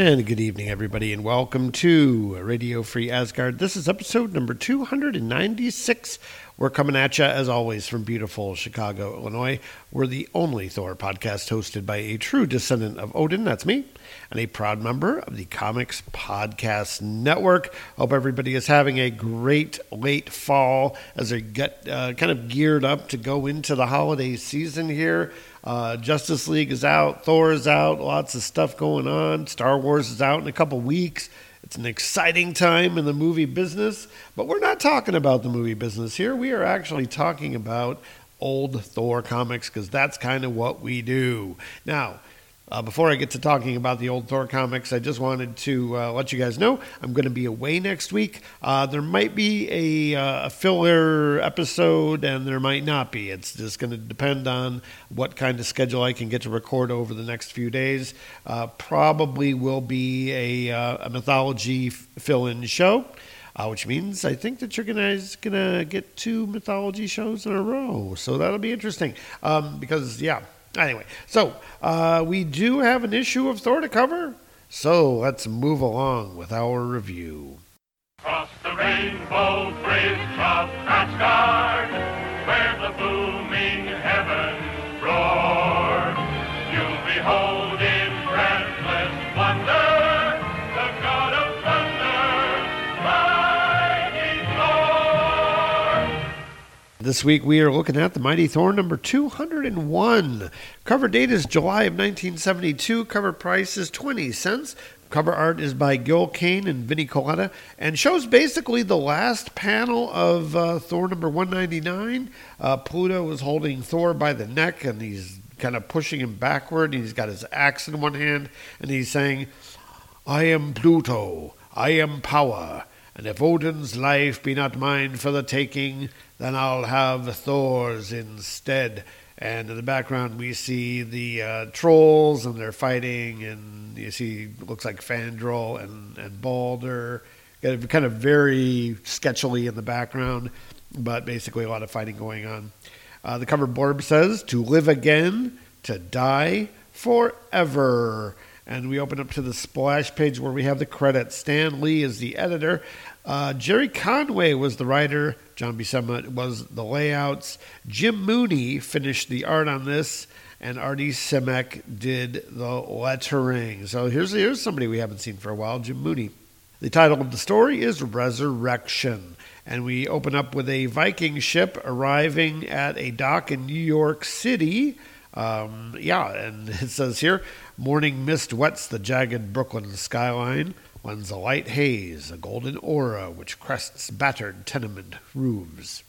And good evening, everybody, and welcome to Radio Free Asgard. This is episode number 296. We're coming at you, as always, from beautiful Chicago, Illinois. We're the only Thor podcast hosted by a true descendant of Odin, that's me, and a proud member of the Comics Podcast Network. Hope everybody is having a great late fall as they get uh, kind of geared up to go into the holiday season here. Uh, Justice League is out, Thor is out, lots of stuff going on. Star Wars is out in a couple weeks. It's an exciting time in the movie business, but we're not talking about the movie business here. We are actually talking about old Thor comics because that's kind of what we do. Now, uh, before I get to talking about the old Thor comics, I just wanted to uh, let you guys know I'm going to be away next week. Uh, there might be a, uh, a, filler episode, and there might not be. It's just going to depend on what kind of schedule I can get to record over the next few days. Uh, probably will be a, uh, a mythology fill in show. Uh, which means I think that you're gonna gonna get two mythology shows in a row, so that'll be interesting. Um, because yeah, Anyway, so uh, we do have an issue of Thor to cover, so let's move along with our review. Cross the rainbow bridge of Asgard, where the booming heavens roar. This week we are looking at the Mighty Thor number 201. Cover date is July of 1972. Cover price is 20 cents. Cover art is by Gil Kane and Vinnie Colletta and shows basically the last panel of uh, Thor number 199. Uh, Pluto is holding Thor by the neck and he's kind of pushing him backward. He's got his axe in one hand and he's saying, I am Pluto, I am power, and if Odin's life be not mine for the taking, then I'll have Thor's instead. And in the background, we see the uh, trolls, and they're fighting, and you see looks like Fandral and and Balder, kind of very sketchily in the background, but basically a lot of fighting going on. Uh, the cover blurb says, "To live again, to die forever." And we open up to the splash page where we have the credits. Stan Lee is the editor. Uh, Gerry Conway was the writer. John Buscema was the layouts. Jim Mooney finished the art on this, and Artie Simek did the lettering. So here's here's somebody we haven't seen for a while, Jim Mooney. The title of the story is Resurrection, and we open up with a Viking ship arriving at a dock in New York City. Um, yeah, and it says here, morning mist wets the jagged Brooklyn skyline. One's a light haze, a golden aura which crests battered tenement roofs.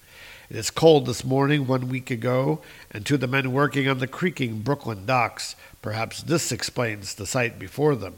It is cold this morning, one week ago, and to the men working on the creaking Brooklyn docks, perhaps this explains the sight before them.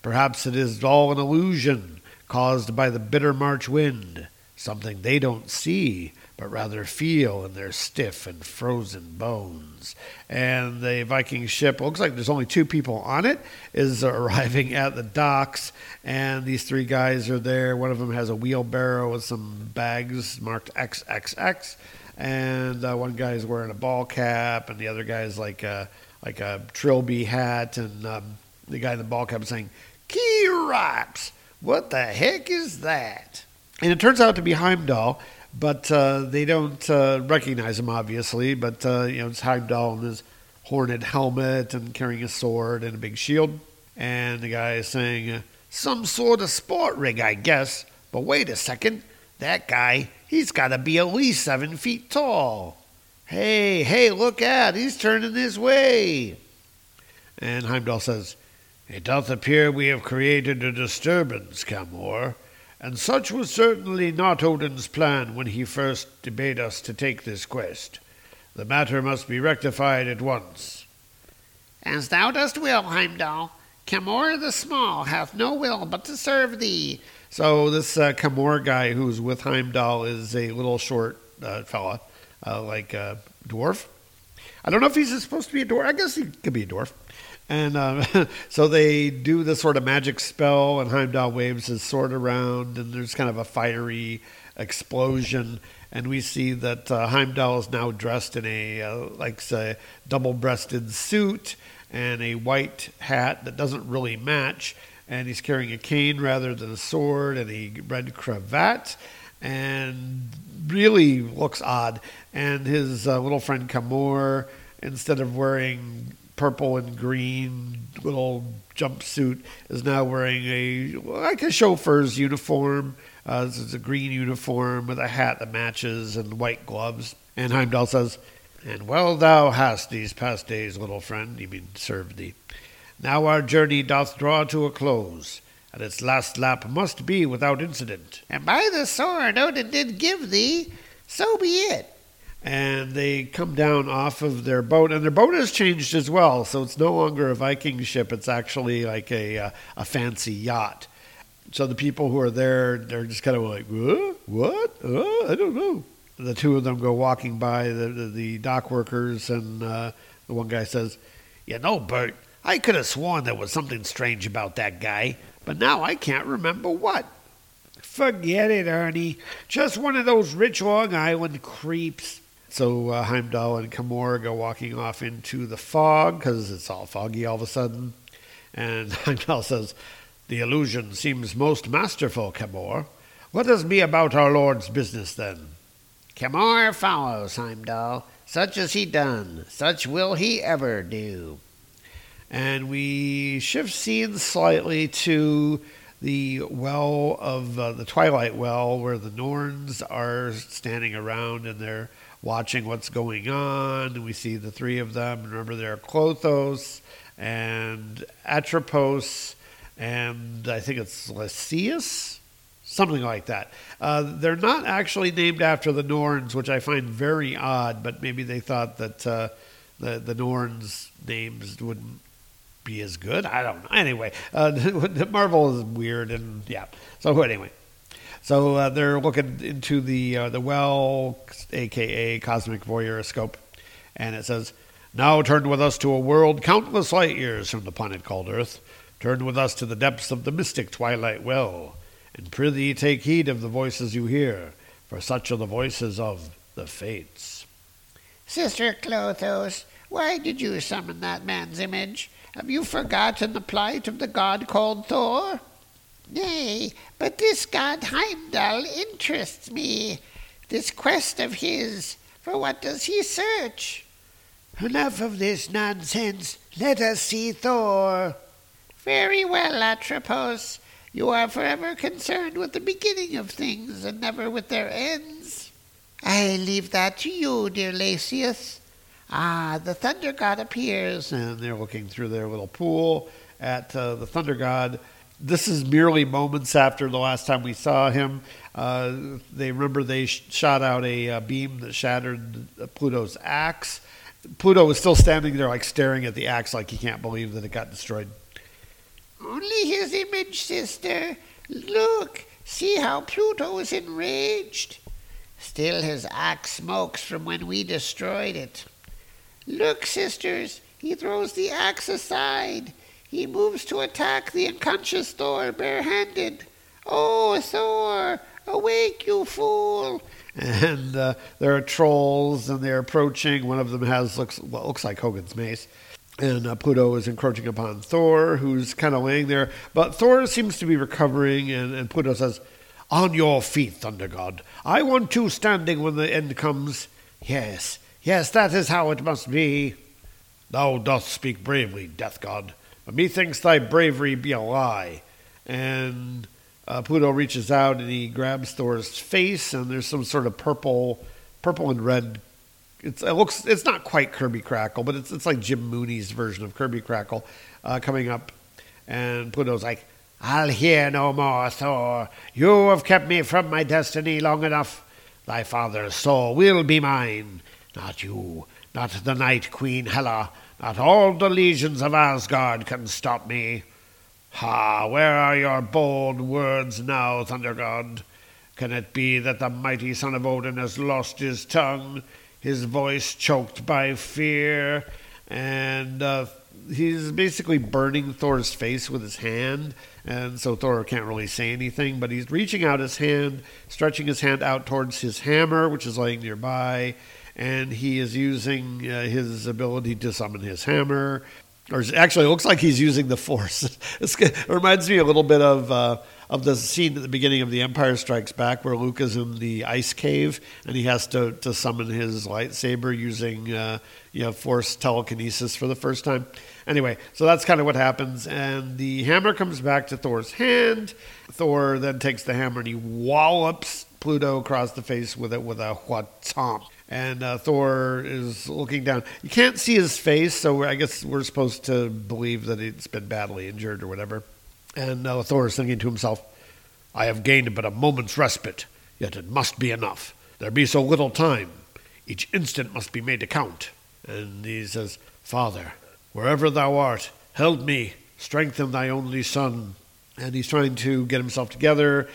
Perhaps it is all an illusion caused by the bitter March wind, something they don't see, but rather feel in their stiff and frozen bones. And the Viking ship looks like there's only two people on it, is arriving at the docks, and these three guys are there. One of them has a wheelbarrow with some bags marked XXX, and uh, one guy is wearing a ball cap, and the other guy is like a, like a trilby hat, and um, the guy in the ball cap is saying, Key Raps! What the heck is that? And it turns out to be Heimdall but uh, they don't uh, recognize him obviously. But uh, you know, it's Heimdall in his horned helmet and carrying a sword and a big shield, and the guy is saying, uh, "Some sort of sport rig, I guess." But wait a second, that guy, he's got to be at least seven feet tall. Hey, hey, look out! He's turning this way. And Heimdall says, "It doth appear we have created a disturbance, Camor." And such was certainly not Odin's plan when he first bade us to take this quest. The matter must be rectified at once. As thou dost will, Heimdall. Camor the Small hath no will but to serve thee. So this uh, Camor guy who's with Heimdall is a little short uh, fella, uh, like a dwarf. I don't know if he's supposed to be a dwarf. I guess he could be a dwarf. And um, so they do this sort of magic spell, and Heimdall waves his sword around, and there's kind of a fiery explosion. And we see that uh, Heimdall is now dressed in a, uh, like, say, double breasted suit and a white hat that doesn't really match. And he's carrying a cane rather than a sword and a red cravat and really looks odd. And his uh, little friend Camor, instead of wearing purple and green little jumpsuit, is now wearing a like a chauffeur's uniform. Uh, this is a green uniform with a hat that matches and white gloves. And Heimdall says, And well thou hast these past days, little friend, you mean served thee. Now our journey doth draw to a close, and its last lap must be without incident. And by the sword Odin did give thee, so be it. And they come down off of their boat, and their boat has changed as well. So it's no longer a Viking ship; it's actually like a uh, a fancy yacht. So the people who are there, they're just kind of like, what? Uh, I don't know. The two of them go walking by the the, the dock workers, and uh, the one guy says, "You know, Bert, I could have sworn there was something strange about that guy, but now I can't remember what." Forget it, Ernie. Just one of those rich Long Island creeps. So uh, Heimdall and Camor go walking off into the fog because it's all foggy all of a sudden. And Heimdall says, The illusion seems most masterful, Camor. Let us be about our Lord's business then. Camor follows, Heimdall. Such as he done, such will he ever do. And we shift scenes slightly to the well of uh, the Twilight Well, where the Norns are standing around and they're watching what's going on. We see the three of them. Remember, they're Clothos and Atropos, and I think it's Lysias, something like that. Uh, they're not actually named after the Norns, which I find very odd, but maybe they thought that uh, the, the Norns' names wouldn't be as good. I don't know. Anyway, uh, Marvel is weird, and yeah. So anyway, so uh, they're looking into the uh, the well, aka cosmic voyeuroscope, and it says, "Now turn with us to a world countless light years from the planet called Earth. Turn with us to the depths of the mystic twilight well, and prithee take heed of the voices you hear, for such are the voices of the Fates." Sister Clothos, why did you summon that man's image? Have you forgotten the plight of the god called Thor? Nay, but this god Heimdall interests me. This quest of his, for what does he search? Enough of this nonsense. Let us see Thor. Very well, Atropos. You are forever concerned with the beginning of things and never with their ends. I leave that to you, dear Lasius. Ah, the thunder god appears. And they're looking through their little pool at uh, the thunder god. This is merely moments after the last time we saw him. Uh, they remember they sh- shot out a, uh beam that shattered Pluto's axe. Pluto was still standing there, like staring at the axe, like he can't believe that it got destroyed. Only his image, sister. Look, see how Pluto is enraged. Still his axe smokes from when we destroyed it. Look, sisters, he throws the axe aside. He moves to attack the unconscious Thor barehanded. Oh, Thor, awake, you fool! And uh, there are trolls, and they're approaching. One of them has looks what looks like Hogun's mace, and uh, Pluto is encroaching upon Thor, who's kind of laying there. But Thor seems to be recovering, and, and Pluto says, "On your feet, Thunder God. I want you standing when the end comes. Yes, Yes, that is how it must be. Thou dost speak bravely, Death God, methinks thy bravery be a lie. And uh, Pluto reaches out and he grabs Thor's face, and there's some sort of purple, purple and red. It's, it looks. It's not quite Kirby Crackle, but it's it's like Jim Mooney's version of Kirby Crackle uh, coming up. And Pluto's like, "I'll hear no more, Thor. You have kept me from my destiny long enough. Thy father's soul will be mine." Not you, not the Night Queen Hela, not all the legions of Asgard can stop me. Ha, where are your bold words now, Thunder God? Can it be that the mighty son of Odin has lost his tongue, his voice choked by fear, and uh, he's basically burning Thor's face with his hand, and so Thor can't really say anything, but he's reaching out his hand, stretching his hand out towards his hammer, which is laying nearby, and he is using uh, his ability to summon his hammer. Or actually, it looks like he's using the Force. it reminds me a little bit of uh, of the scene at the beginning of The Empire Strikes Back, where Luke is in the ice cave and he has to, to summon his lightsaber using uh, you know Force telekinesis for the first time. Anyway, so that's kind of what happens, and the hammer comes back to Thor's hand. Thor then takes the hammer and he wallops Pluto across the face with it with a whatomp and uh, Thor is looking down. You can't see his face, so I guess we're supposed to believe that he's been badly injured or whatever. And uh, Thor is thinking to himself, I have gained but a moment's respite, yet it must be enough. There be so little time. Each instant must be made to count. And he says, Father, wherever thou art, help me, strengthen thy only son. And he's trying to get himself together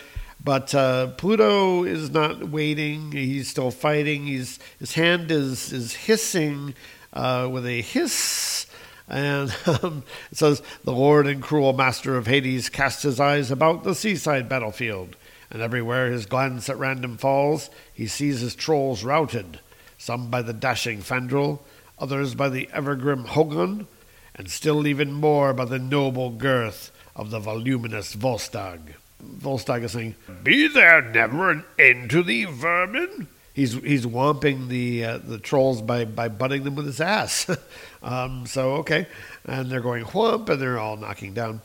but uh, Pluto is not waiting. He's still fighting. He's, his hand is, is hissing uh, with a hiss. And um, it says, The Lord and cruel master of Hades cast his eyes about the seaside battlefield. And everywhere his glance at random falls, he sees his trolls routed, some by the dashing Fandral, others by the evergrim Hogun, and still even more by the noble girth of the voluminous Volstagg. Volstagg is saying, Be there never an end to thee, vermin? He's, he's whomping the uh, the trolls by, by butting them with his ass. um, so, okay. And they're going whomp, and they're all knocking down.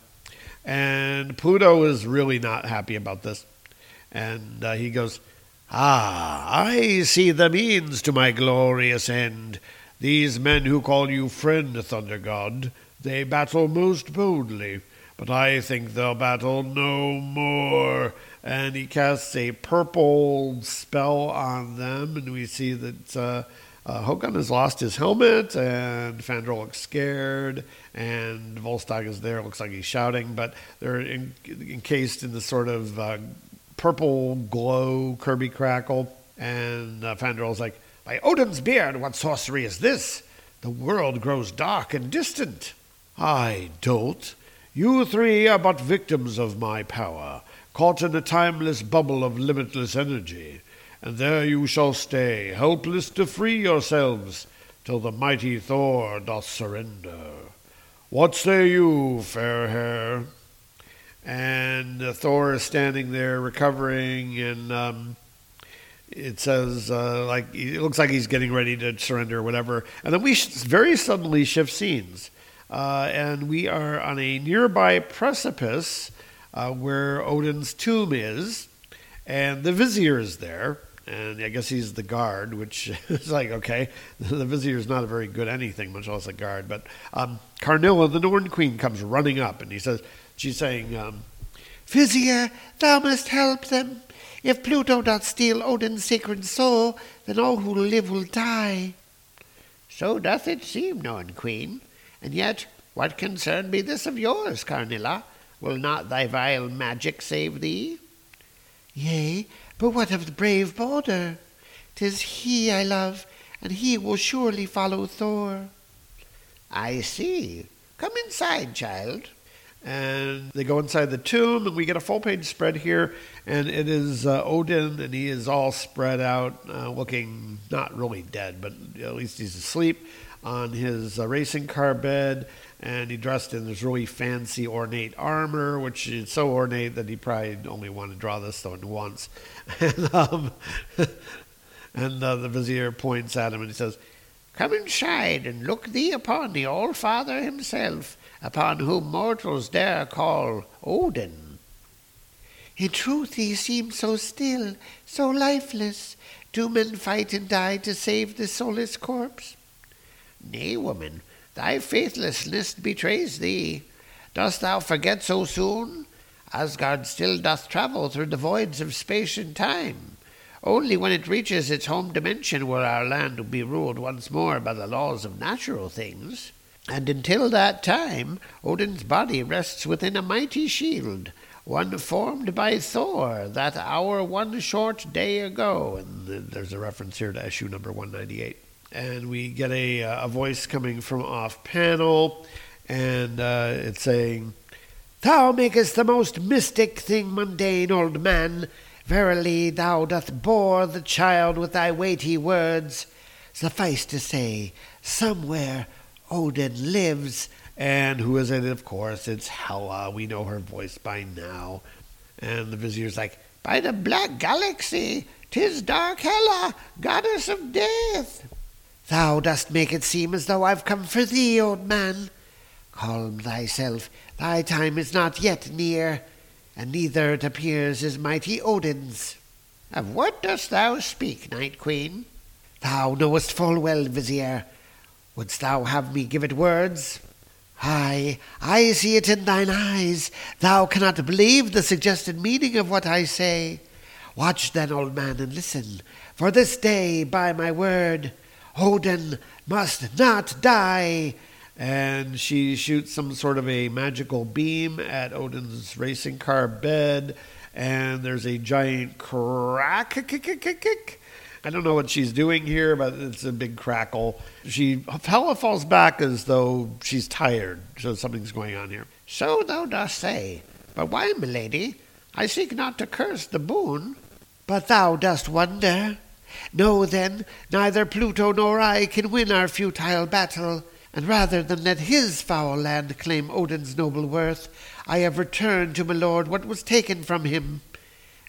And Pluto is really not happy about this. And uh, he goes, Ah, I see the means to my glorious end. These men who call you friend, Thunder God, they battle most boldly but I think they'll battle no more. And he casts a purple spell on them, and we see that uh, uh, Hogun has lost his helmet, and Fandral looks scared, and Volstagg is there. Looks like he's shouting, but they're in, encased in the sort of uh, purple glow Kirby crackle. And uh, Fandral's like, By Odin's beard, what sorcery is this? The world grows dark and distant. I dolt. You three are but victims of my power, caught in a timeless bubble of limitless energy, and there you shall stay, helpless to free yourselves, till the mighty Thor doth surrender. What say you, fair hair? And uh, Thor is standing there recovering, and um, it says uh, like it looks like he's getting ready to surrender or whatever. And then we sh- very suddenly shift scenes uh, and we are on a nearby precipice uh, where Odin's tomb is, and the vizier is there. And I guess he's the guard, which is like, okay, the vizier is not a very good anything, much less a guard. But um, Karnilla, the Norn Queen, comes running up, and he says, she's saying, um, Vizier, thou must help them. If Pluto doth steal Odin's sacred soul, then all who live will die. So doth it seem, Norn Queen. And yet, what concern be this of yours, Karnilla? Will not thy vile magic save thee? Yea, but what of the brave Balder? Tis he I love, and he will surely follow Thor. I see. Come inside, child. And they go inside the tomb, and we get a full page spread here. And it is uh, Odin, and he is all spread out, uh, looking not really dead, but at least he's asleep on his uh, racing car bed, and he dressed in this really fancy, ornate armor, which is so ornate that he probably only wanted to draw this one once. and um, and uh, the vizier points at him and he says, Come inside and look thee upon the All Father himself, upon whom mortals dare call Odin. In truth, he seems so still, so lifeless. Do men fight and die to save the soulless corpse? Nay, woman, thy faithlessness betrays thee. Dost thou forget so soon? Asgard still doth travel through the voids of space and time. Only when it reaches its home dimension will our land be ruled once more by the laws of natural things. And until that time, Odin's body rests within a mighty shield, one formed by Thor that hour one short day ago. And there's a reference here to issue number 198. And we get a, uh, a voice coming from off panel, and uh, it's saying, Thou makest the most mystic thing mundane, old man. Verily, thou doth bore the child with thy weighty words. Suffice to say, somewhere Odin lives. And who is it? Of course, it's Hela. We know her voice by now. And the vizier's like, By the black galaxy, tis dark Hela, goddess of death. Thou dost make it seem as though I've come for thee, old man. Calm thyself, thy time is not yet near and neither, it appears, is mighty Odin's. Of what dost thou speak, Night Queen? Thou knowest full well, Vizier. Wouldst thou have me give it words? Ay, I see it in thine eyes. Thou cannot believe the suggested meaning of what I say. Watch then, old man, and listen. For this day, by my word, Oh, Odin must not die and she shoots some sort of a magical beam at Odin's racing car bed, and there's a giant crack. I don't know what she's doing here, but it's a big crackle. She Hela falls back as though she's tired, so something's going on here. So thou dost say, but why, milady? I seek not to curse the boon. But thou dost wonder. Know then, neither Pluto nor I can win our futile battle and rather than let his foul land claim Odin's noble worth, I have returned to my lord what was taken from him,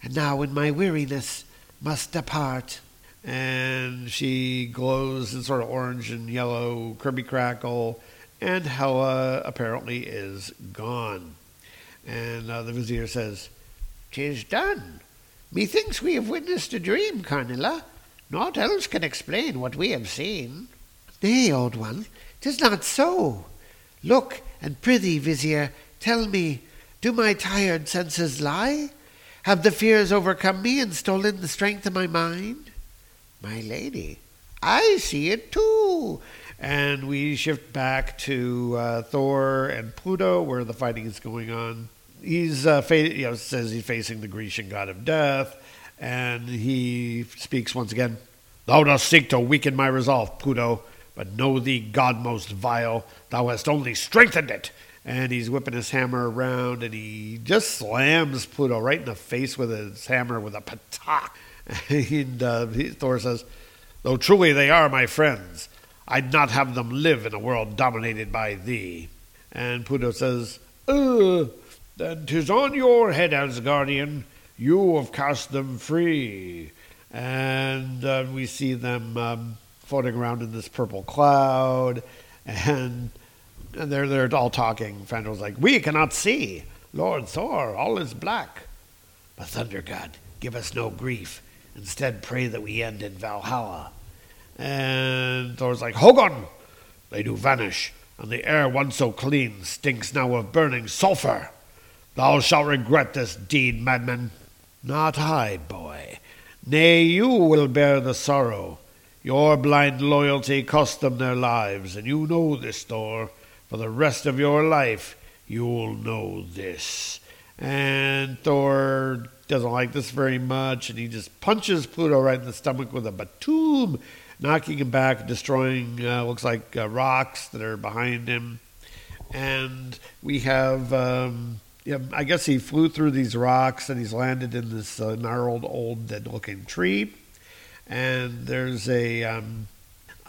and now in my weariness must depart. And she glows in sort of orange and yellow, Kirby crackle, and Hela apparently is gone. And uh, the vizier says, "'Tis done. Methinks we have witnessed a dream, Karnilla. Naught else can explain what we have seen. Nay, old one, 'Tis not so. Look, and prithee, Vizier, tell me, do my tired senses lie? Have the fears overcome me and stolen the strength of my mind? My lady, I see it too. And we shift back to uh, Thor and Pluto, where the fighting is going on. He's uh, fa- you know, says he's facing the Grecian god of death, and he speaks once again. Thou dost seek to weaken my resolve, Pluto. But know thee, God most vile, thou hast only strengthened it. And he's whipping his hammer around, and he just slams Pluto right in the face with his hammer with a patak. and uh, Thor says, Though truly they are my friends, I'd not have them live in a world dominated by thee. And Pluto says, Uh, then tis on your head, Asgardian. You have cast them free. And uh, we see them um, floating around in this purple cloud, and and they're they're all talking. Fandor's like, "We cannot see, Lord Thor. All is black." But Thunder God, give us no grief. Instead, pray that we end in Valhalla. And Thor's like, Hogun! They do vanish, and the air once so clean stinks now of burning sulphur. Thou shalt regret this deed, madman. Not I, boy. Nay, you will bear the sorrow. Your blind loyalty cost them their lives, and you know this, Thor. For the rest of your life, you'll know this. And Thor doesn't like this very much, and he just punches Pluto right in the stomach with a batoom, knocking him back, destroying, uh, looks like uh, rocks that are behind him. And we have, um, yeah, I guess he flew through these rocks and he's landed in this uh, gnarled, old, dead looking tree and there's a um,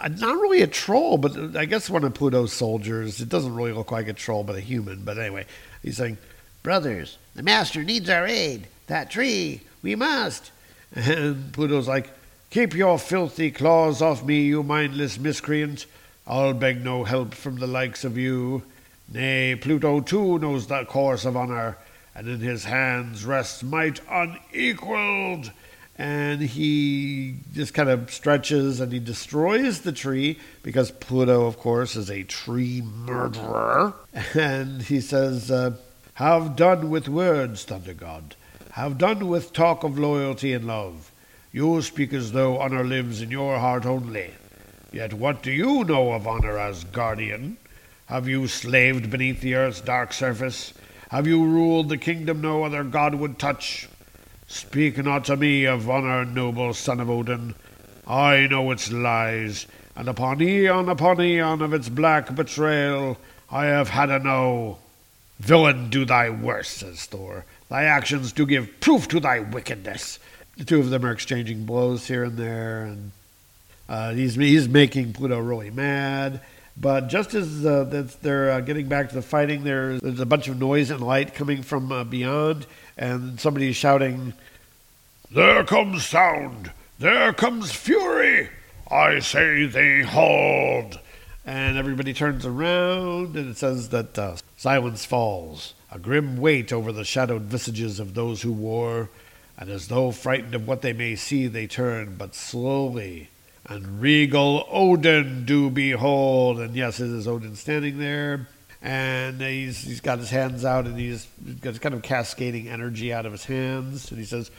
not really a troll, but I guess one of Pluto's soldiers. It doesn't really look like a troll, but a human. But anyway, he's saying, "Brothers, the master needs our aid. That tree, we must." And Pluto's like, "Keep your filthy claws off me, you mindless miscreant! I'll beg no help from the likes of you. Nay, Pluto too knows the course of honor, and in his hands rests might unequaled." and he just kind of stretches and he destroys the tree because Pluto, of course, is a tree murderer. And he says, uh, Have done with words, Thunder God. Have done with talk of loyalty and love. You speak as though honor lives in your heart only. Yet what do you know of honor Asgardian? Have you slaved beneath the earth's dark surface? Have you ruled the kingdom no other god would touch? Speak not to me of honor, noble son of Odin. I know its lies, and upon eon upon eon of its black betrayal I have had a know. Villain, do thy worst, says Thor. Thy actions do give proof to thy wickedness. The two of them are exchanging blows here and there, and uh, he's he's making Pluto really mad. But just as uh, they're uh, getting back to the fighting, there's, there's a bunch of noise and light coming from uh, beyond, and somebody's shouting, There comes sound! There comes fury! I say they hold! and everybody turns around, and it says that uh, silence falls, a grim weight over the shadowed visages of those who war, and as though frightened of what they may see, they turn, but slowly, and regal Odin do behold. And yes, it is Odin standing there, and he's he's got his hands out, and he's got kind of cascading energy out of his hands, and he says,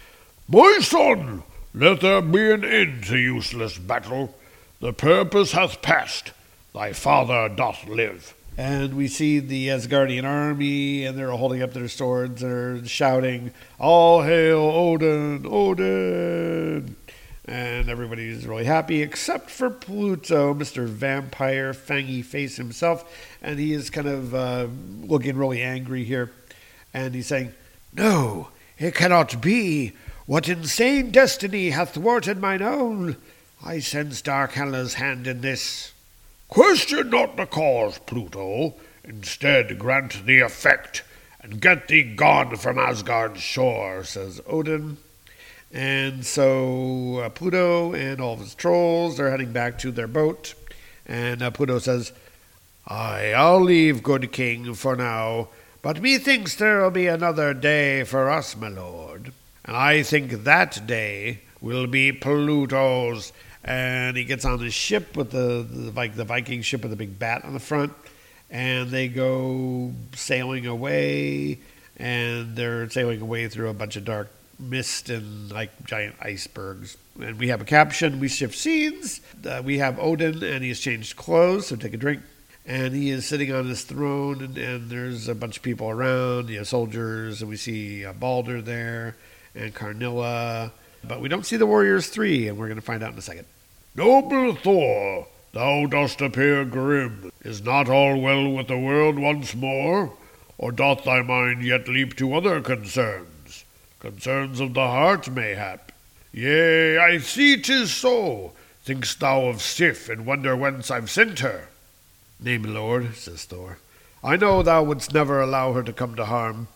My son, let there be an end to useless battle. The purpose hath passed. Thy father doth live. And we see the Asgardian army, and they're holding up their swords, they're shouting, All hail Odin, Odin! And everybody's really happy, except for Pluto, Mr. Vampire, Fangy Face himself, and he is kind of uh, looking really angry here. And he's saying, No, it cannot be. What insane destiny hath thwarted mine own? I sense Dark Hela's hand in this. Question not the cause, Pluto. Instead, grant the effect, and get thee gone from Asgard's shore, says Odin. And so uh, Pluto and all of his trolls are heading back to their boat. And uh, Pluto says, I'll leave, good king, for now. But methinks there'll be another day for us, my lord. And I think that day will be Pluto's. And he gets on his ship with the, the, like the Viking ship with the big bat on the front. And they go sailing away. And they're sailing away through a bunch of dark mist and like giant icebergs. And we have a caption. We shift scenes. Uh, we have Odin, and he has changed clothes. So take a drink. And he is sitting on his throne, and, and there's a bunch of people around. You know, soldiers, and we see uh, Balder there and Karnilla. But we don't see the Warriors Three, and we're going to find out in a second. Noble Thor, thou dost appear grim. Is not all well with the world once more? Or doth thy mind yet leap to other concerns? Concerns of the heart, mayhap. Yea, I see 'tis so. Think'st thou of Sif, and wonder whence I've sent her? Nay, my lord, says Thor. I know thou wouldst never allow her to come to harm.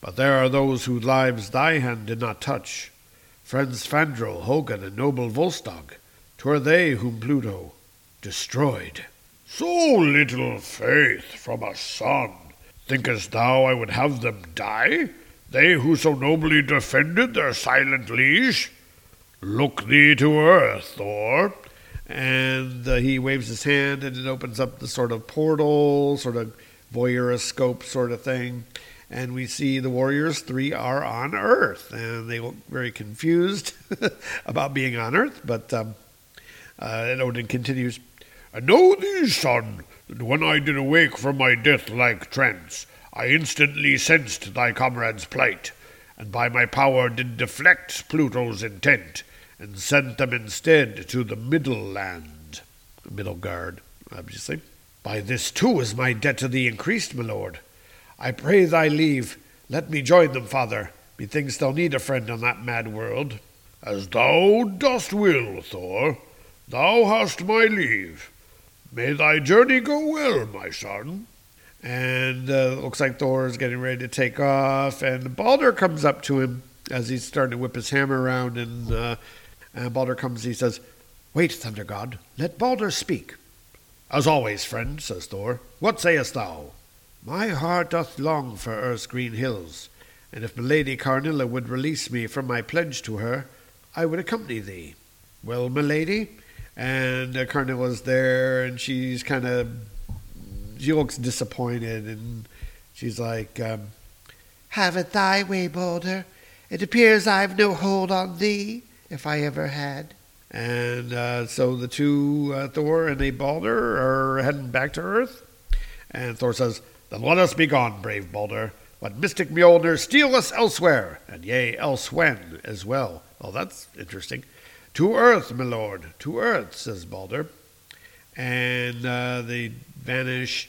But there are those whose lives thy hand did not touch. Friends Fandral, Hogun, and noble Volstagg. 'Twere they whom Pluto destroyed. So little faith from a son. Thinkest thou I would have them die? They who so nobly defended their silent liege? Look thee to earth, Thor. And uh, he waves his hand, and it opens up the sort of portal, sort of voyeuroscope sort of thing and we see the Warriors three are on Earth, and they look very confused about being on Earth. But um, uh, and Odin continues, "I know thee, son, that when I did awake from my death-like trance, I instantly sensed thy comrades' plight, and by my power did deflect Pluto's intent, and sent them instead to the Middle Land, Middle Middlegard, obviously. By this too is my debt to thee increased, my lord." I pray thy leave. Let me join them, father. Methinks they'll need a friend on that mad world. As thou dost will, Thor. Thou hast my leave. May thy journey go well, my son. And uh, looks like Thor is getting ready to take off, and Balder comes up to him as he's starting to whip his hammer around, and, uh, and Balder comes. He says, "Wait, Thunder God, let Balder speak." As always, friend," says Thor. "What sayest thou?" My heart doth long for Earth's green hills, and if milady Karnilla would release me from my pledge to her, I would accompany thee. Well, milady? And uh, Karnilla's there, and she's kind of, she looks disappointed, and she's like, um, Have it thy way, Balder. It appears I've no hold on thee. if I ever had. And uh, so the two, uh, Thor and a Balder, are heading back to Earth. And Thor says, Then let us be gone, brave Balder. Let mystic Mjolnir steal us elsewhere, and yea, elsewhen as well. Well, that's interesting. To Earth, my lord, to Earth, says Balder. And uh, they vanish.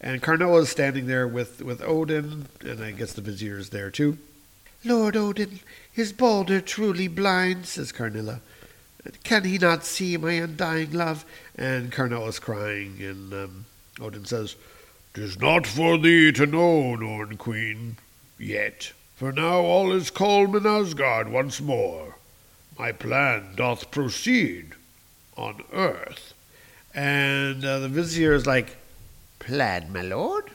And Karnilla is standing there with, with Odin, and I guess the vizier is there too. Lord Odin, is Balder truly blind? says Karnilla. Can he not see my undying love? And Karnilla's crying, and um, Odin says, "'Tis not for thee to know, Norn Queen, yet. For now all is calm in Asgard once more. My plan doth proceed on earth. And uh, the vizier is like, Plan, my lord?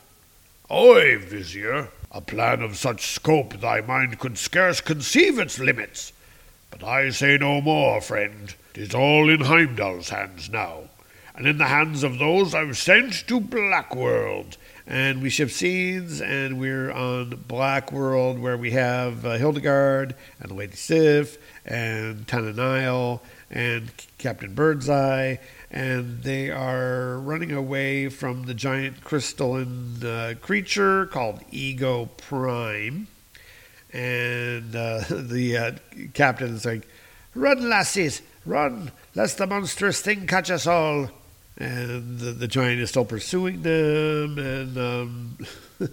Oy, vizier, a plan of such scope thy mind could scarce conceive its limits. But I say no more, friend. 'Tis all in Heimdall's hands now, and in the hands of those I've sent to Blackworld. And we shift scenes, and we're on Blackworld, where we have uh, Hildegarde and Lady Sif and Tana Nile and Captain Birdseye, and they are running away from the giant crystalline uh, creature called Ego Prime. And uh, the uh, captain is like, Run, lassies, run, lest the monstrous thing catch us all. And the, the giant is still pursuing them, and um,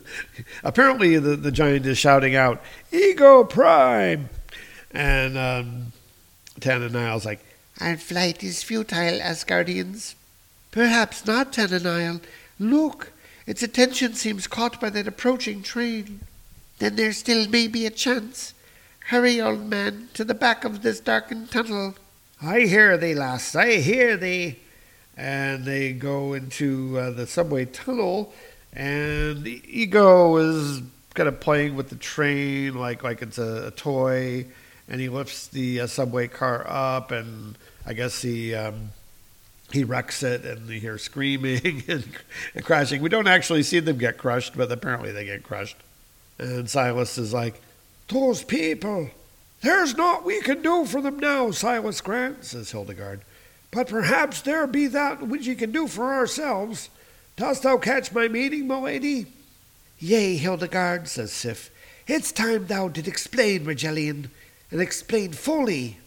apparently the, the giant is shouting out, Ego Prime! And um, Tana Nile's like, Our flight is futile, Asgardians. Perhaps not, Tana Nile. Look, its attention seems caught by that approaching train. Then there still may be a chance. Hurry, old man, to the back of this darkened tunnel. I hear thee, lass, I hear thee. And they go into uh, the subway tunnel, and ego is kind of playing with the train like like it's a, a toy, and he lifts the uh, subway car up, and I guess he um, he wrecks it, and you hear screaming and, and crashing. We don't actually see them get crushed, but apparently they get crushed. And Silas is like, Those people, there's naught we can do for them now, Silas Grant, says Hildegarde. But perhaps there be that which ye can do for ourselves. Dost thou catch my meaning, my lady? Yea, Hildegarde, says Sif. It's time thou did explain, Rigellian, and explain fully.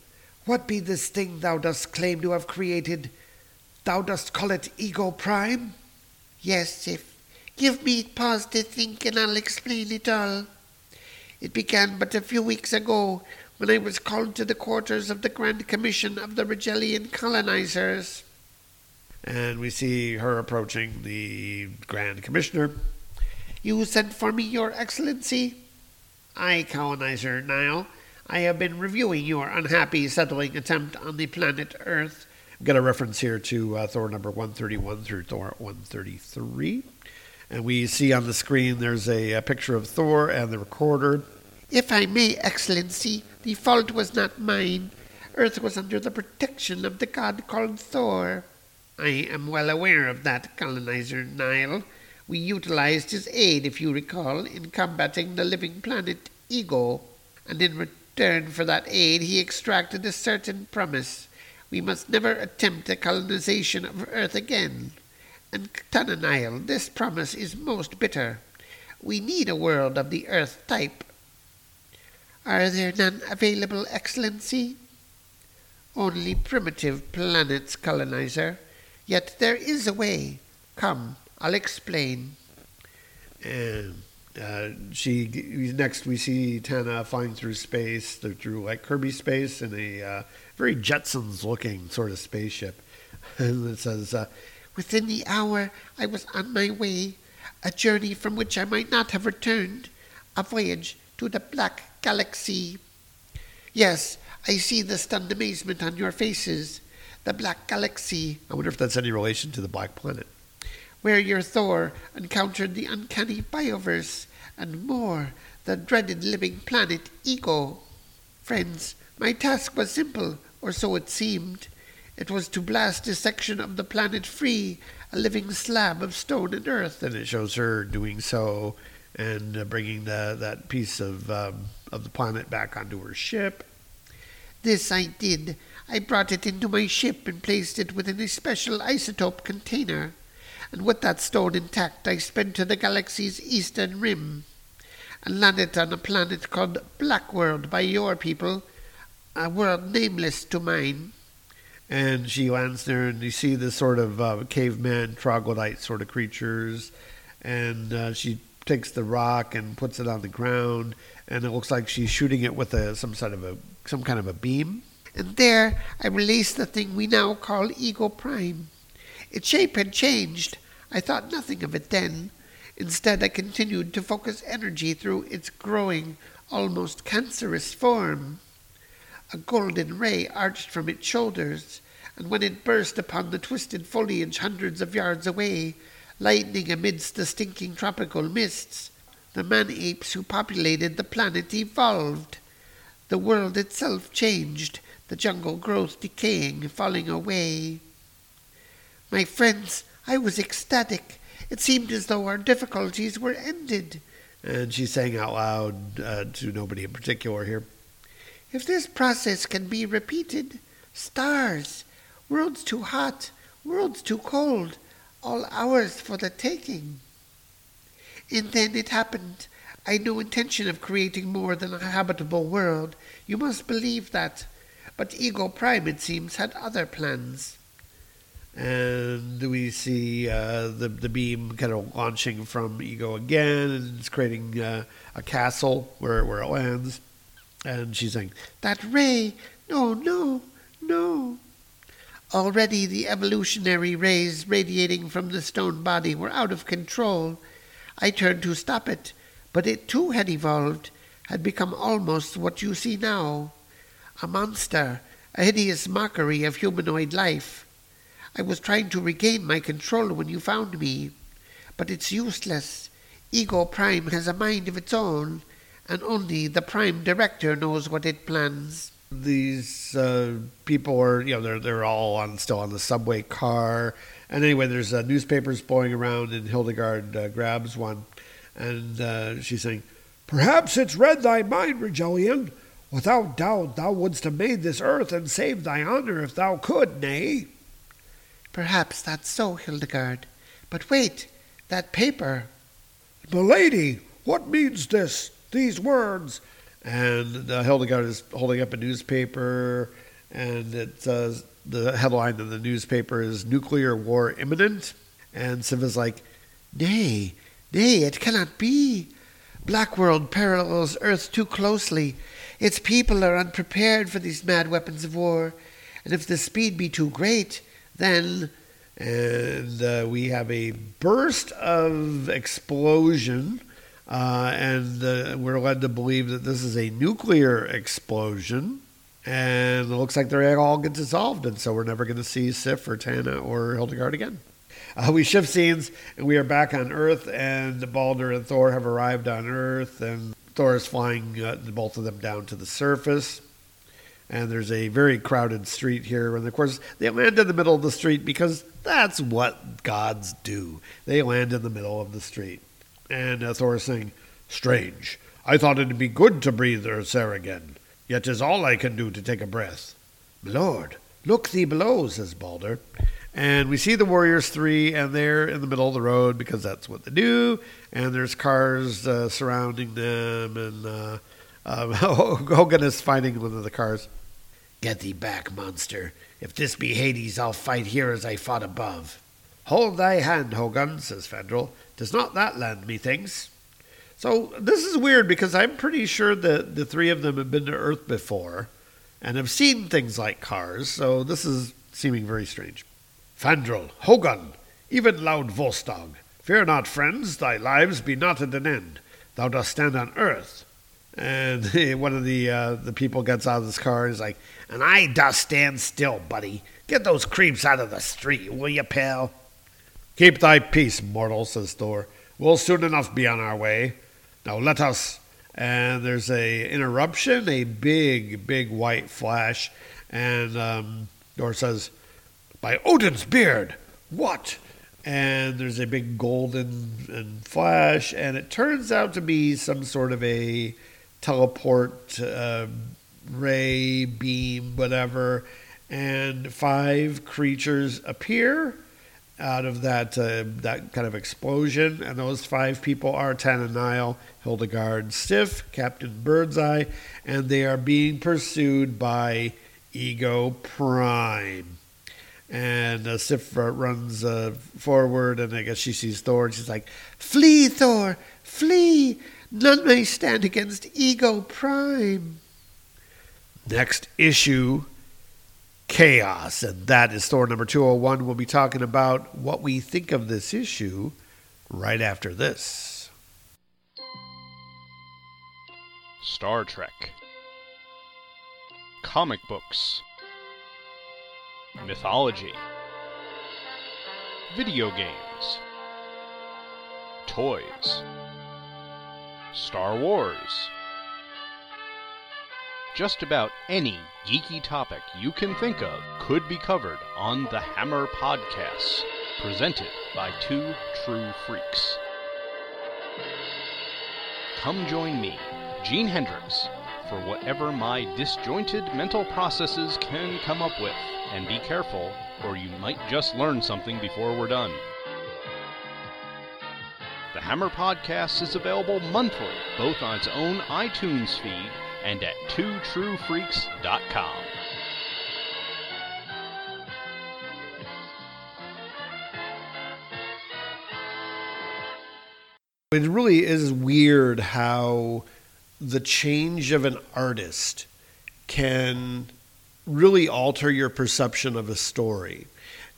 What be this thing thou dost claim to have created? Thou dost call it Ego Prime? Yes, Sif. Give me pause to think, and I'll explain it all. It began but a few weeks ago when I was called to the quarters of the Grand Commission of the Rigellian colonizers. And we see her approaching the Grand Commissioner. You sent for me, Your Excellency? Aye, colonizer Nile. I have been reviewing your unhappy settling attempt on the planet Earth. I've got a reference here to uh, Thor number 131 through Thor 133. And we see on the screen there's a, a picture of Thor and the recorder. If I may, Excellency, the fault was not mine. Earth was under the protection of the god called Thor. I am well aware of that, colonizer Nile. We utilized his aid, if you recall, in combating the living planet Ego, and in return for that aid he extracted a certain promise. We must never attempt a colonization of Earth again. And Tana Nile, this promise is most bitter. We need a world of the Earth type. Are there none available, Excellency? Only primitive planets, colonizer. Yet there is a way. Come, I'll explain. And uh, she next we see Tana flying through space, through like Kirby space in a uh, very Jetsons looking sort of spaceship. And it says, uh, Within the hour I was on my way, a journey from which I might not have returned, a voyage to the Black Galaxy. Yes, I see the stunned amazement on your faces. The Black Galaxy, I wonder if that's any relation to the Black Planet. Where your Thor encountered the uncanny bioverse, and more, the dreaded living planet Ego. Friends, my task was simple, or so it seemed. It was to blast a section of the planet free, a living slab of stone and earth. And it shows her doing so and uh, bringing the, that piece of um, of the planet back onto her ship. This I did. I brought it into my ship and placed it within a special isotope container. And with that stone intact, I sped to the galaxy's eastern rim and landed on a planet called Blackworld by your people, a world nameless to mine. And she lands there, and you see this sort of uh, caveman, troglodyte sort of creatures. And uh, she takes the rock and puts it on the ground, and it looks like she's shooting it with a, some sort of a some kind of a beam. And there I released the thing we now call Ego Prime. Its shape had changed. I thought nothing of it then. Instead, I continued to focus energy through its growing, almost cancerous form. A golden ray arched from its shoulders, and when it burst upon the twisted foliage hundreds of yards away, lightning amidst the stinking tropical mists, the man apes who populated the planet evolved. The world itself changed, the jungle growth decaying, falling away. My friends, I was ecstatic. It seemed as though our difficulties were ended. And she sang out loud uh, to nobody in particular here. If this process can be repeated, stars, worlds too hot, worlds too cold, all ours for the taking. And then it happened. I had no intention of creating more than a habitable world. You must believe that. But Ego Prime, it seems, had other plans. And we see uh, the the beam kind of launching from Ego again, and it's creating uh, a castle where where it lands. And she's saying, That ray! No, no, no. Already the evolutionary rays radiating from the stone body were out of control. I turned to stop it, but it too had evolved, had become almost what you see now a monster, a hideous mockery of humanoid life. I was trying to regain my control when you found me, but it's useless. Ego Prime has a mind of its own, and only the Prime Director knows what it plans. these uh, people are you know they're they're all on still on the subway car and anyway there's uh, newspapers blowing around and Hildegarde uh, grabs one and uh, she's saying Perhaps it's read thy mind, Rigellian. Without doubt thou wouldst have made this earth and saved thy honor if thou could, nay? Perhaps that's so, Hildegarde. But wait, that paper. Milady, what means this, these words? and uh, Hildegarde is holding up a newspaper and it says the headline of the newspaper is nuclear war imminent and Siva's like Nay, nay, it cannot be. Black world parallels Earth too closely. Its people are unprepared for these mad weapons of war, and if the speed be too great, then and uh, we have a burst of explosion, uh, and uh, we're led to believe that this is a nuclear explosion. And it looks like they're all get dissolved, and so we're never going to see Sif or Tana or Hildegarde again. Uh, we shift scenes, and we are back on Earth, and Balder and Thor have arrived on Earth, and Thor is flying uh, both of them down to the surface and there's a very crowded street here. And of course, they land in the middle of the street because that's what gods do. They land in the middle of the street. And uh, Thor is saying, Strange. I thought it'd be good to breathe air again. Yet 'tis all I can do to take a breath. Lord, look thee below, says Balder. And we see the Warriors Three, and they're in the middle of the road because that's what they do. And there's cars uh, surrounding them, and uh, um, Hogun is fighting one of the cars. Get thee back, monster. If this be Hades, I'll fight here as I fought above. Hold thy hand, Hogun, says Fandral. Does not that land, methinks? So this is weird because I'm pretty sure that the three of them have been to Earth before and have seen things like cars, so this is seeming very strange. Fandral, Hogun, even loud Volstagg, fear not, friends, thy lives be not at an end. Thou dost stand on earth. And one of the uh, the people gets out of his car and is like, And I dost stand still, buddy. Get those creeps out of the street, will you, pal? Keep thy peace, mortal, says Thor. We'll soon enough be on our way. Now let us. and there's a interruption, a big, big white flash, and um, Thor says, By Odin's beard! What? and there's a big golden and flash, and it turns out to be some sort of a teleport uh, ray, beam, whatever, and five creatures appear out of that uh, that kind of explosion, and those five people are Tananile, Hildegarde, Sif, Captain Birdseye, and they are being pursued by Ego Prime. And uh, Sif runs uh, forward, and I guess she sees Thor, and she's like, "Flee, Thor, flee! None may stand against Ego Prime." Next issue chaos. And that is Thor number 201. We'll be talking about what we think of this issue right after this. Star Trek, comic books, mythology, video games, toys, Star Wars. Just about any geeky topic you can think of could be covered on the Hammer Podcasts, presented by two true freaks. Come join me, Gene Hendricks, for whatever my disjointed mental processes can come up with, and be careful, or you might just learn something before we're done. Hammer Podcast is available monthly, both on its own iTunes feed and at twotruefreaks.com. It really is weird how the change of an artist can really alter your perception of a story.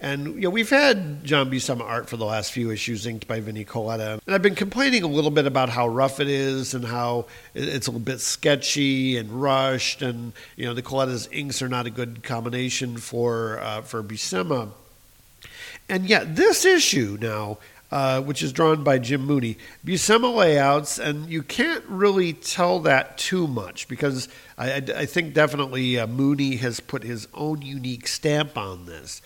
And you know, we've had John Buscema art for the last few issues, inked by Vinnie Colletta. And I've been complaining a little bit about how rough it is and how it's a little bit sketchy and rushed. And you know, the Colletta's inks are not a good combination for uh, for Buscema. And yet, this issue now, uh, which is drawn by Jim Mooney, Buscema layouts, and you can't really tell that too much because I, I, I think definitely uh, Mooney has put his own unique stamp on this.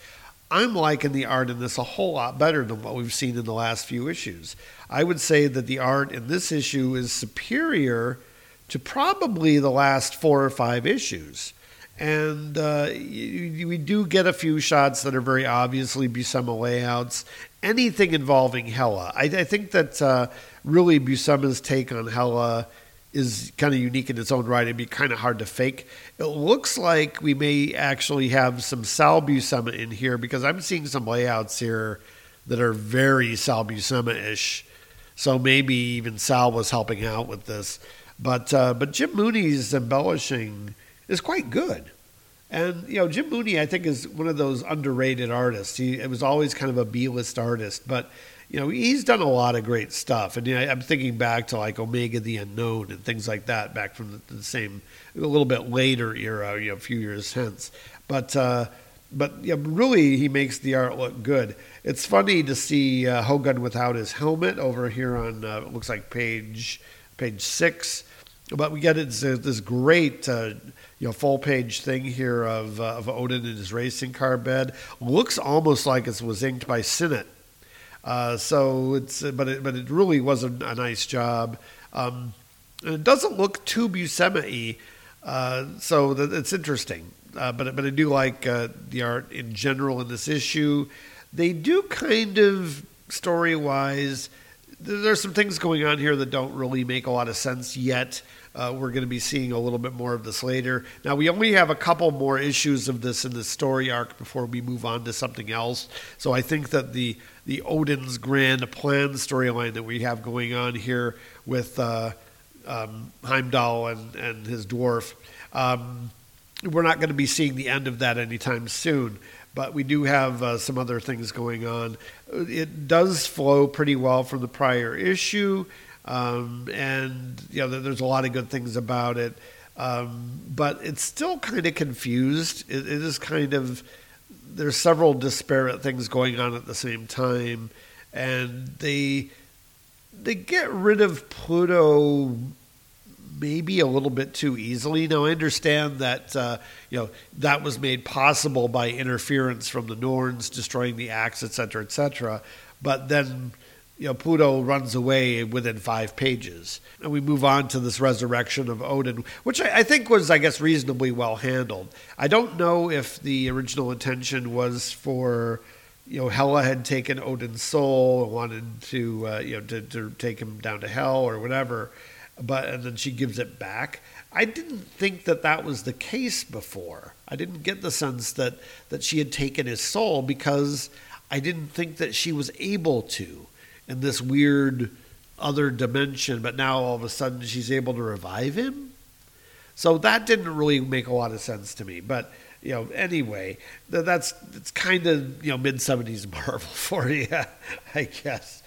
I'm liking the art in this a whole lot better than what we've seen in the last few issues. I would say that the art in this issue is superior to probably the last four or five issues. And uh, we do get a few shots that are very obviously Buscema layouts. Anything involving Hela. I, I think that uh, really Buscema's take on Hela is kind of unique in its own right. It'd be kind of hard to fake. It looks like we may actually have some Sal Buscema in here because I'm seeing some layouts here that are very Sal Buscema ish. So maybe even Sal was helping out with this. But uh, but Jim Mooney's embellishing is quite good. And you know, Jim Mooney, I think, is one of those underrated artists. He it was always kind of a B-list artist, but you know, he's done a lot of great stuff. And you know, I'm thinking back to like Omega the Unknown and things like that, back from the, same, a little bit later era, you know, a few years hence. But uh, but yeah, really, he makes the art look good. It's funny to see uh, Hogun without his helmet over here on uh, looks like page page six. But we get it, this great, uh, you know, full page thing here of, uh, of Odin in his racing car bed. Looks almost like it was inked by Sinnott. Uh, so it's, but it, but it really was a, a nice job. Um, and it doesn't look too Buscema-y, uh, so that, it's interesting. Uh, but but I do like uh, the art in general in this issue. They do kind of story wise. There's some things going on here that don't really make a lot of sense yet. Uh, we're going to be seeing a little bit more of this later. Now, we only have a couple more issues of this in the story arc before we move on to something else. So I think that the the Odin's Grand Plan storyline that we have going on here with uh, um, Heimdall and, and his dwarf, um, we're not going to be seeing the end of that anytime soon. But we do have uh, some other things going on. It does flow pretty well from the prior issue. Um, and you know, there's a lot of good things about it, um, but it's still kind of confused. It, it is kind of there's several disparate things going on at the same time, and they they get rid of Pluto maybe a little bit too easily. Now I understand that uh, you know that was made possible by interference from the Norns destroying the axe, et cetera, et cetera. But then you know, Pluto runs away within five pages. And we move on to this resurrection of Odin, which I, I, think was, I guess, reasonably well handled. I don't know if the original intention was for, you know, Hela had taken Odin's soul and wanted to, uh, you know, to, to take him down to hell or whatever, but and then she gives it back. I didn't think that that was the case before. I didn't get the sense that that she had taken his soul because I didn't think that she was able to in this weird other dimension, but now all of a sudden she's able to revive him. So that didn't really make a lot of sense to me. But you know, anyway, that's it's kind of you know mid seventies Marvel for you, I guess.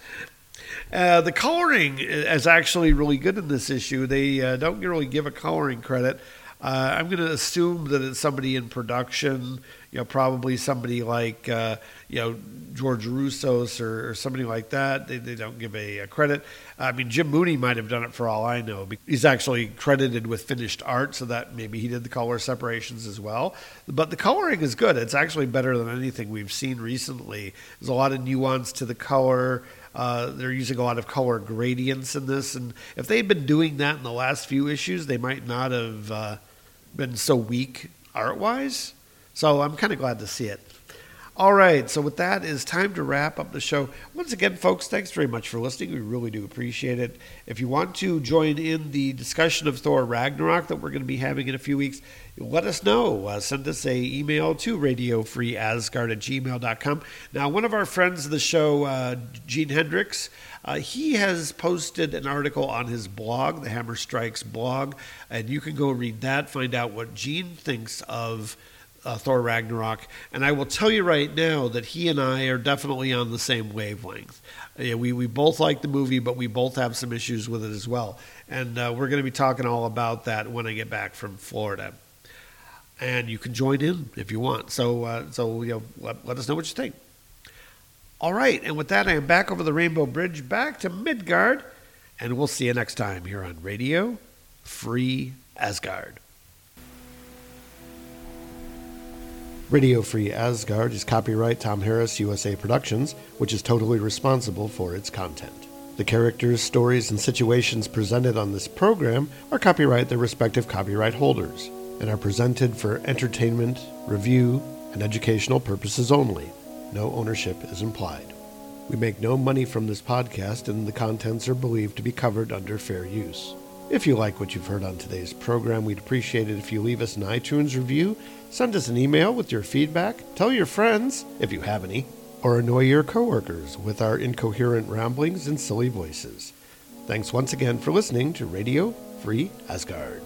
Uh, the coloring is actually really good in this issue. They uh, don't really give a coloring credit. Uh, I'm going to assume that it's somebody in production, you know, probably somebody like, uh, you know, George Roussos or, or, somebody like that. They, they don't give a, a, credit. I mean, Jim Mooney might have done it for all I know. He's actually credited with finished art, so that maybe he did the color separations as well. But the coloring is good. It's actually better than anything we've seen recently. There's a lot of nuance to the color. Uh, they're using a lot of color gradients in this, and if they'd been doing that in the last few issues, they might not have uh, been so weak art wise. So I'm kind of glad to see it. All right, so with that, it's time to wrap up the show. Once again, folks, thanks very much for listening. We really do appreciate it. If you want to join in the discussion of Thor Ragnarok that we're going to be having in a few weeks, let us know. Uh, send us a email to radiofreeasgard at gmail.com. Now, one of our friends of the show, uh, Gene Hendricks, uh, he has posted an article on his blog, the Hammer Strikes blog, and you can go read that, find out what Gene thinks of uh, Thor Ragnarok. And I will tell you right now that he and I are definitely on the same wavelength. Yeah, we, we both like the movie, but we both have some issues with it as well. And uh, we're going to be talking all about that when I get back from Florida. And you can join in if you want. So, uh, so you know, let, let us know what you think. All right, and with that, I am back over the Rainbow Bridge, back to Midgard, and we'll see you next time here on Radio Free Asgard. Radio Free Asgard is copyright Tom Harris USA Productions, which is totally responsible for its content. The characters, stories, and situations presented on this program are copyright their respective copyright holders and are presented for entertainment, review, and educational purposes only. No ownership is implied. We make no money from this podcast, and the contents are believed to be covered under fair use. If you like what you've heard on today's program, we'd appreciate it if you leave us an iTunes review, send us an email with your feedback, tell your friends, if you have any, or annoy your coworkers with our incoherent ramblings and silly voices. Thanks once again for listening to Radio Free Asgard.